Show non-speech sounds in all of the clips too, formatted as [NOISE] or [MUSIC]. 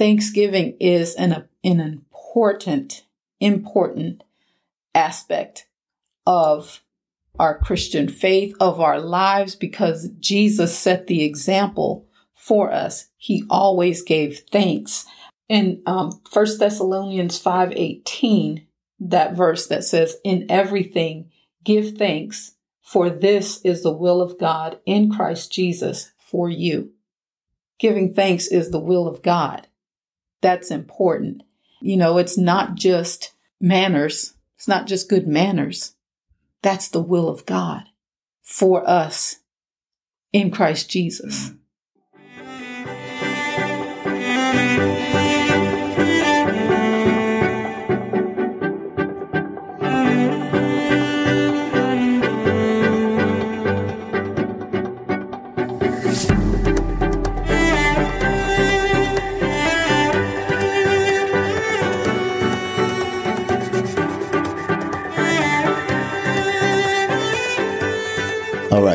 Thanksgiving is an, an important, important aspect of our Christian faith, of our lives, because Jesus set the example for us. He always gave thanks. In um, 1 Thessalonians 5.18, that verse that says, In everything give thanks, for this is the will of God in Christ Jesus for you. Giving thanks is the will of God. That's important. You know, it's not just manners. It's not just good manners. That's the will of God for us in Christ Jesus. Mm.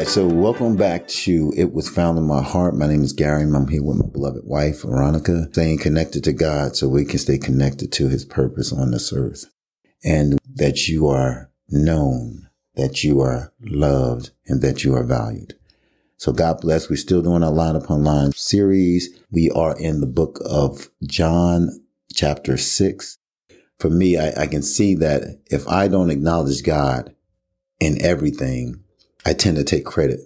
Right, so welcome back to It Was Found in My Heart. My name is Gary. I'm here with my beloved wife, Veronica, staying connected to God so we can stay connected to his purpose on this earth. And that you are known, that you are loved, and that you are valued. So God bless. We're still doing our line upon line series. We are in the book of John, chapter six. For me, I, I can see that if I don't acknowledge God in everything, I tend to take credit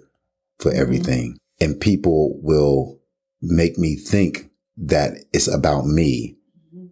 for mm-hmm. everything mm-hmm. and people will make me think that it's about me. Mm-hmm.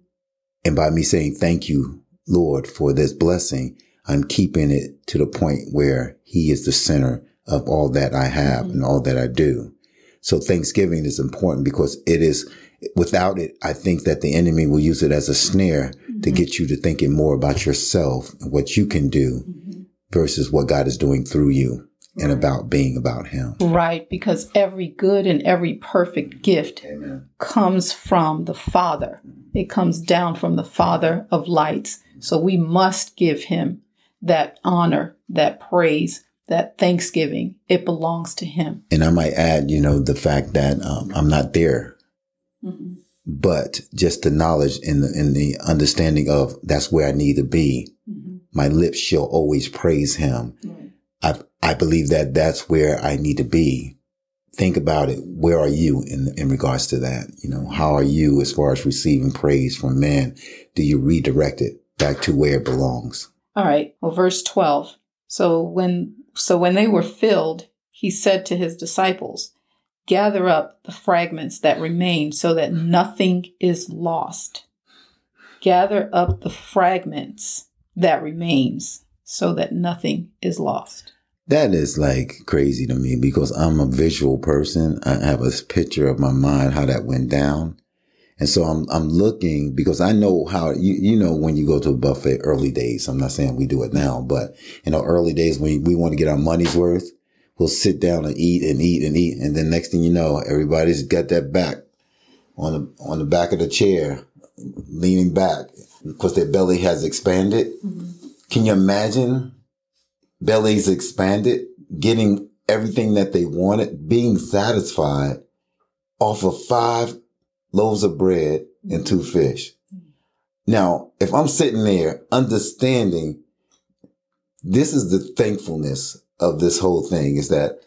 And by me saying, thank you, Lord, for this blessing, I'm keeping it to the point where he is the center of all that I have mm-hmm. and all that I do. So Thanksgiving is important because it is, without it, I think that the enemy will use it as a snare mm-hmm. to get you to thinking more about yourself and what you can do mm-hmm. versus what God is doing through you and about being about Him. Right, because every good and every perfect gift Amen. comes from the Father. It comes down from the Father of lights. So we must give Him that honor, that praise, that thanksgiving. It belongs to Him. And I might add, you know, the fact that um, I'm not there. Mm-hmm. But just the knowledge and the, and the understanding of that's where I need to be. Mm-hmm. My lips shall always praise him. Right. I, believe that that's where I need to be. Think about it. Where are you in, in regards to that? You know, how are you as far as receiving praise from man? Do you redirect it back to where it belongs? All right. Well, verse 12. So when, so when they were filled, he said to his disciples, gather up the fragments that remain so that nothing is lost. Gather up the fragments that remains so that nothing is lost. That is like crazy to me because I'm a visual person. I have a picture of my mind how that went down. And so I'm I'm looking because I know how you you know when you go to a buffet early days. I'm not saying we do it now, but in the early days when we want to get our money's worth, we'll sit down and eat and eat and eat, and then next thing you know, everybody's got that back on the on the back of the chair, leaning back because their belly has expanded. Mm-hmm. Can you imagine bellies expanded, getting everything that they wanted, being satisfied off of five loaves of bread and two mm-hmm. fish? Now, if I'm sitting there understanding this is the thankfulness of this whole thing is that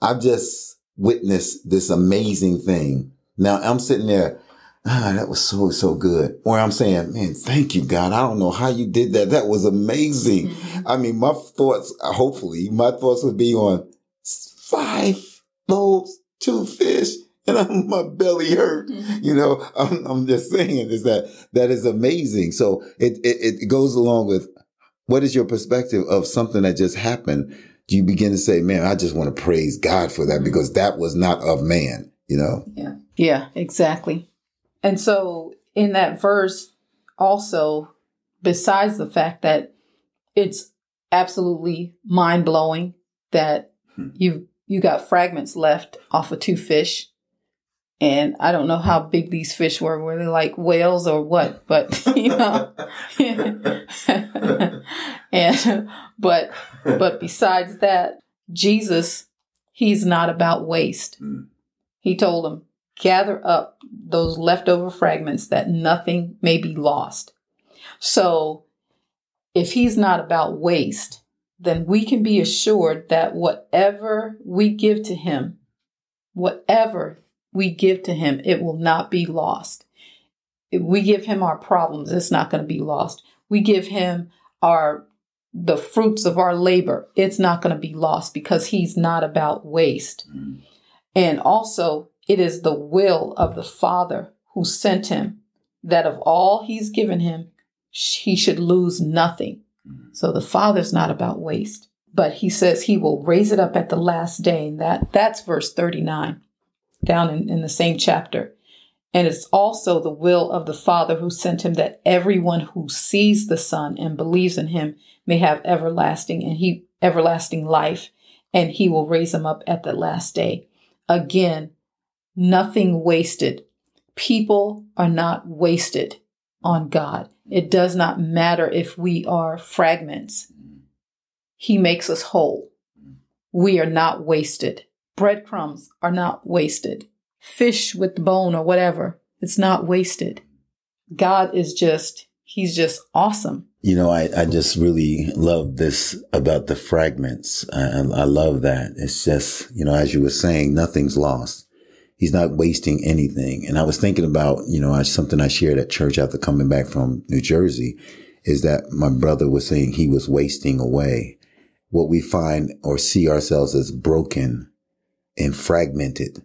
I've just witnessed this amazing thing. Now I'm sitting there ah, that was so, so good. Or I'm saying, man, thank you, God. I don't know how you did that. That was amazing. Mm-hmm. I mean, my thoughts, hopefully, my thoughts would be on five loaves, two fish, and I'm, my belly hurt. Mm-hmm. You know, [LAUGHS] I'm, I'm, just saying is that that is amazing. So it, it, it goes along with what is your perspective of something that just happened? Do you begin to say, man, I just want to praise God for that because that was not of man, you know? Yeah. Yeah, exactly. And so in that verse, also, besides the fact that it's absolutely mind blowing that hmm. you you got fragments left off of two fish. And I don't know how big these fish were. Were they like whales or what? But [LAUGHS] you know, [LAUGHS] and but but besides that, Jesus, he's not about waste. Hmm. He told them, gather up those leftover fragments that nothing may be lost. So if he's not about waste, then we can be assured that whatever we give to him, whatever we give to him, it will not be lost. If we give him our problems, it's not going to be lost. We give him our the fruits of our labor, it's not going to be lost because he's not about waste. Mm. And also, it is the will of the Father who sent him that of all he's given him, he should lose nothing. Mm. So the Father's not about waste, but he says he will raise it up at the last day. And that, that's verse 39 down in, in the same chapter. And it's also the will of the Father who sent him that everyone who sees the Son and believes in him may have everlasting and he everlasting life, and he will raise him up at the last day. Again, nothing wasted. People are not wasted on God. It does not matter if we are fragments. He makes us whole. We are not wasted. Breadcrumbs are not wasted. Fish with bone or whatever, it's not wasted. God is just, He's just awesome. You know, I, I just really love this about the fragments. I, I love that. It's just, you know, as you were saying, nothing's lost. He's not wasting anything. And I was thinking about, you know, something I shared at church after coming back from New Jersey is that my brother was saying he was wasting away. What we find or see ourselves as broken and fragmented.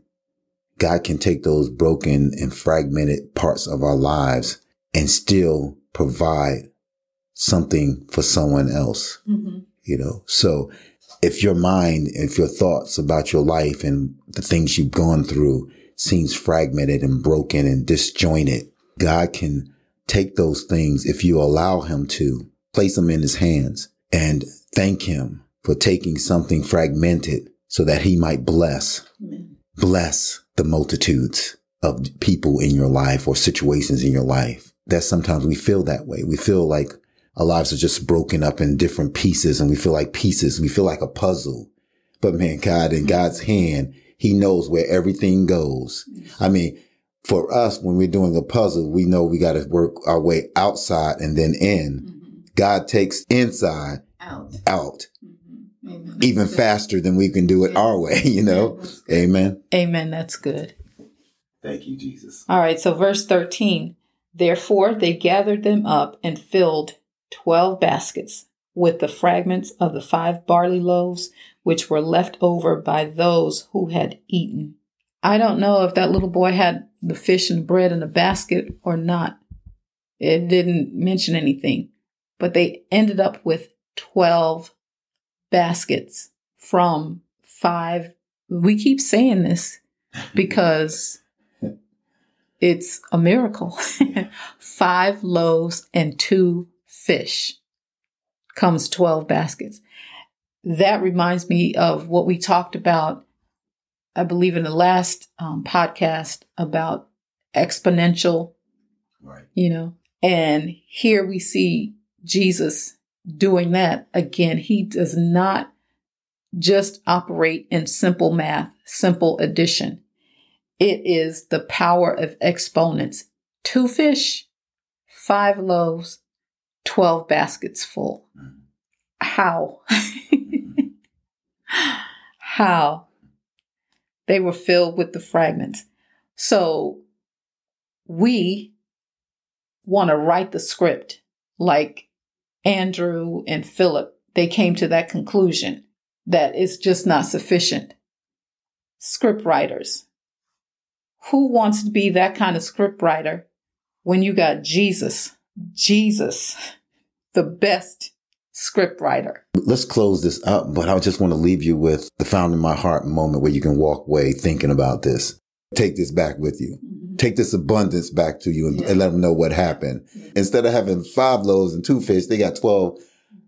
God can take those broken and fragmented parts of our lives and still provide something for someone else. Mm-hmm. You know, so if your mind, if your thoughts about your life and the things you've gone through seems fragmented and broken and disjointed, God can take those things if you allow him to place them in his hands and thank him for taking something fragmented so that he might bless, Amen. bless the multitudes of people in your life or situations in your life. That sometimes we feel that way. We feel like our lives are just broken up in different pieces and we feel like pieces. We feel like a puzzle. But man, God, in God's hand, he knows where everything goes. I mean, for us, when we're doing a puzzle, we know we got to work our way outside and then in. Mm-hmm. God takes inside out, out mm-hmm. even faster than we can do it yeah. our way, you know? Yeah, Amen. Amen. That's good. Thank you, Jesus. All right. So verse 13, therefore they gathered them up and filled 12 baskets with the fragments of the five barley loaves which were left over by those who had eaten. I don't know if that little boy had the fish and bread in the basket or not. It didn't mention anything, but they ended up with 12 baskets from five. We keep saying this [LAUGHS] because it's a miracle. [LAUGHS] five loaves and two fish comes 12 baskets. That reminds me of what we talked about, I believe, in the last um, podcast about exponential, right. you know, and here we see Jesus doing that again. He does not just operate in simple math, simple addition. It is the power of exponents. Two fish, five loaves, 12 baskets full. Mm-hmm. How? [LAUGHS] How? They were filled with the fragments. So we want to write the script like Andrew and Philip. They came to that conclusion that it's just not sufficient. Script writers. Who wants to be that kind of script writer when you got Jesus? Jesus the best script writer. Let's close this up, but I just want to leave you with the found in my heart moment where you can walk away thinking about this. Take this back with you. Mm-hmm. Take this abundance back to you and, yeah. and let them know what happened. Yeah. Instead of having five loaves and two fish, they got 12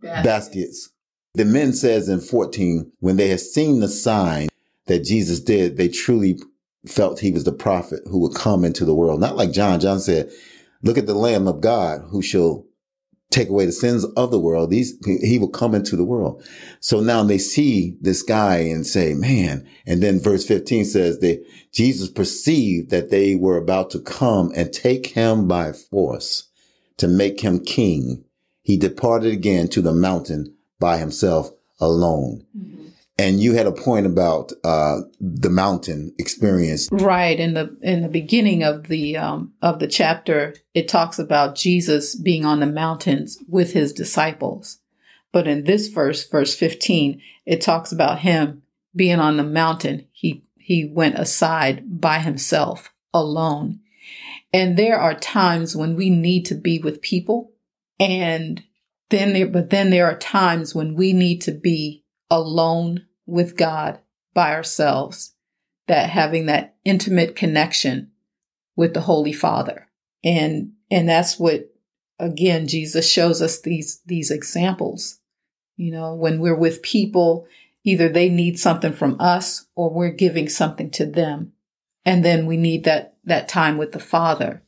baskets. baskets. The men says in 14, when they had seen the sign that Jesus did, they truly felt he was the prophet who would come into the world. Not like John. John said, look at the Lamb of God who shall take away the sins of the world. These, he will come into the world. So now they see this guy and say, man. And then verse 15 says that Jesus perceived that they were about to come and take him by force to make him king. He departed again to the mountain by himself alone. Mm-hmm. And you had a point about uh, the mountain experience, right? In the in the beginning of the um, of the chapter, it talks about Jesus being on the mountains with his disciples. But in this verse, verse fifteen, it talks about him being on the mountain. He he went aside by himself, alone. And there are times when we need to be with people, and then there, but then there are times when we need to be alone with God by ourselves, that having that intimate connection with the Holy Father. And, and that's what, again, Jesus shows us these, these examples. You know, when we're with people, either they need something from us or we're giving something to them. And then we need that, that time with the Father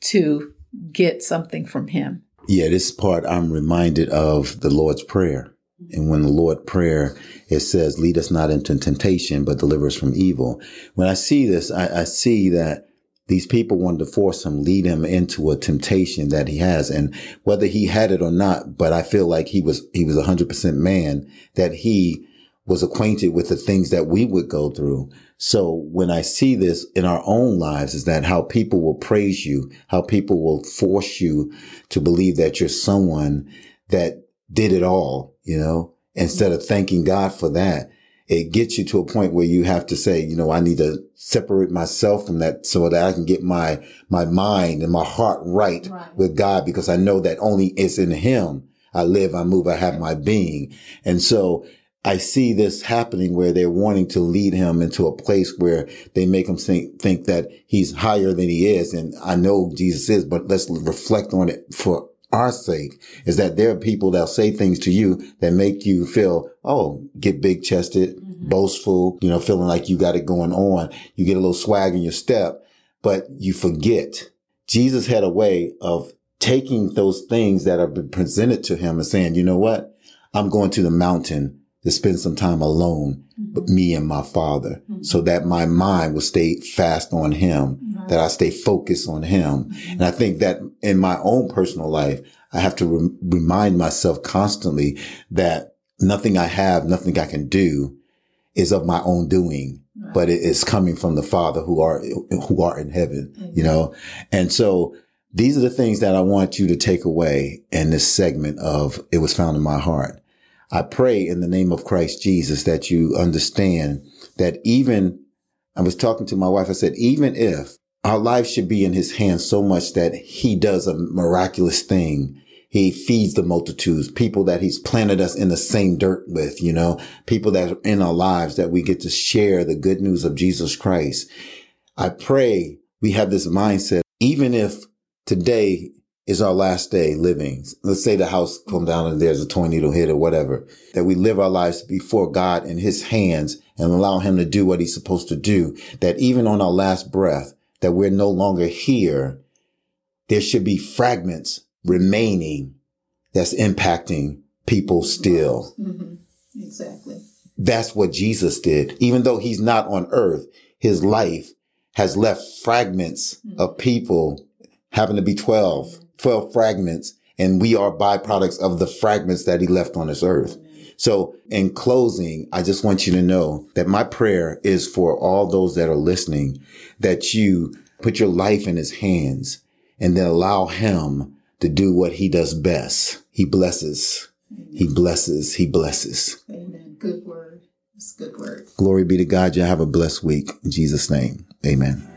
to get something from Him. Yeah, this part I'm reminded of the Lord's Prayer. And when the Lord prayer, it says, lead us not into temptation, but deliver us from evil. When I see this, I, I see that these people wanted to force him, lead him into a temptation that he has. And whether he had it or not, but I feel like he was, he was a hundred percent man that he was acquainted with the things that we would go through. So when I see this in our own lives is that how people will praise you, how people will force you to believe that you're someone that did it all, you know, instead of thanking God for that. It gets you to a point where you have to say, you know, I need to separate myself from that so that I can get my, my mind and my heart right, right. with God because I know that only it's in him. I live, I move, I have my being. And so I see this happening where they're wanting to lead him into a place where they make him think, think that he's higher than he is. And I know Jesus is, but let's reflect on it for our sake is that there are people that'll say things to you that make you feel, oh, get big chested, mm-hmm. boastful, you know, feeling like you got it going on. You get a little swag in your step, but you forget. Jesus had a way of taking those things that are presented to him and saying, you know what? I'm going to the mountain to spend some time alone, mm-hmm. but me and my father, mm-hmm. so that my mind will stay fast on him, right. That I stay focused on him. Mm-hmm. And I think that in my own personal life, I have to re- remind myself constantly that nothing I have, nothing I can do is of my own doing, right. but it is coming from the father who are, who are in heaven, you know? And so these are the things that I want you to take away in this segment of it was found in my heart I pray in the name of Christ Jesus that you understand that even I was talking to my wife. I said, even if our life should be in his hands so much that he does a miraculous thing, he feeds the multitudes, people that he's planted us in the same dirt with, you know, people that are in our lives that we get to share the good news of Jesus Christ. I pray we have this mindset, even if today is our last day living. Let's say the house come down and there's a tornado hit or whatever, that we live our lives before God in his hands and allow him to do what he's supposed to do. That even on our last breath, that we're no longer here, there should be fragments remaining that's impacting people still. [LAUGHS] Mm-hmm. Exactly. That's what Jesus did. Even though he's not on earth, his life has left fragments mm-hmm. of people having to be 12 12 fragments and we are byproducts of the fragments that he left on this earth. So in closing, I just want you to know that my prayer is for all those that are listening, that you put your life in his hands and then allow him to do what he does best. He blesses. He blesses. He blesses. Amen. Good word. It's good word. Glory be to God. You have a blessed week. In Jesus' name. Amen.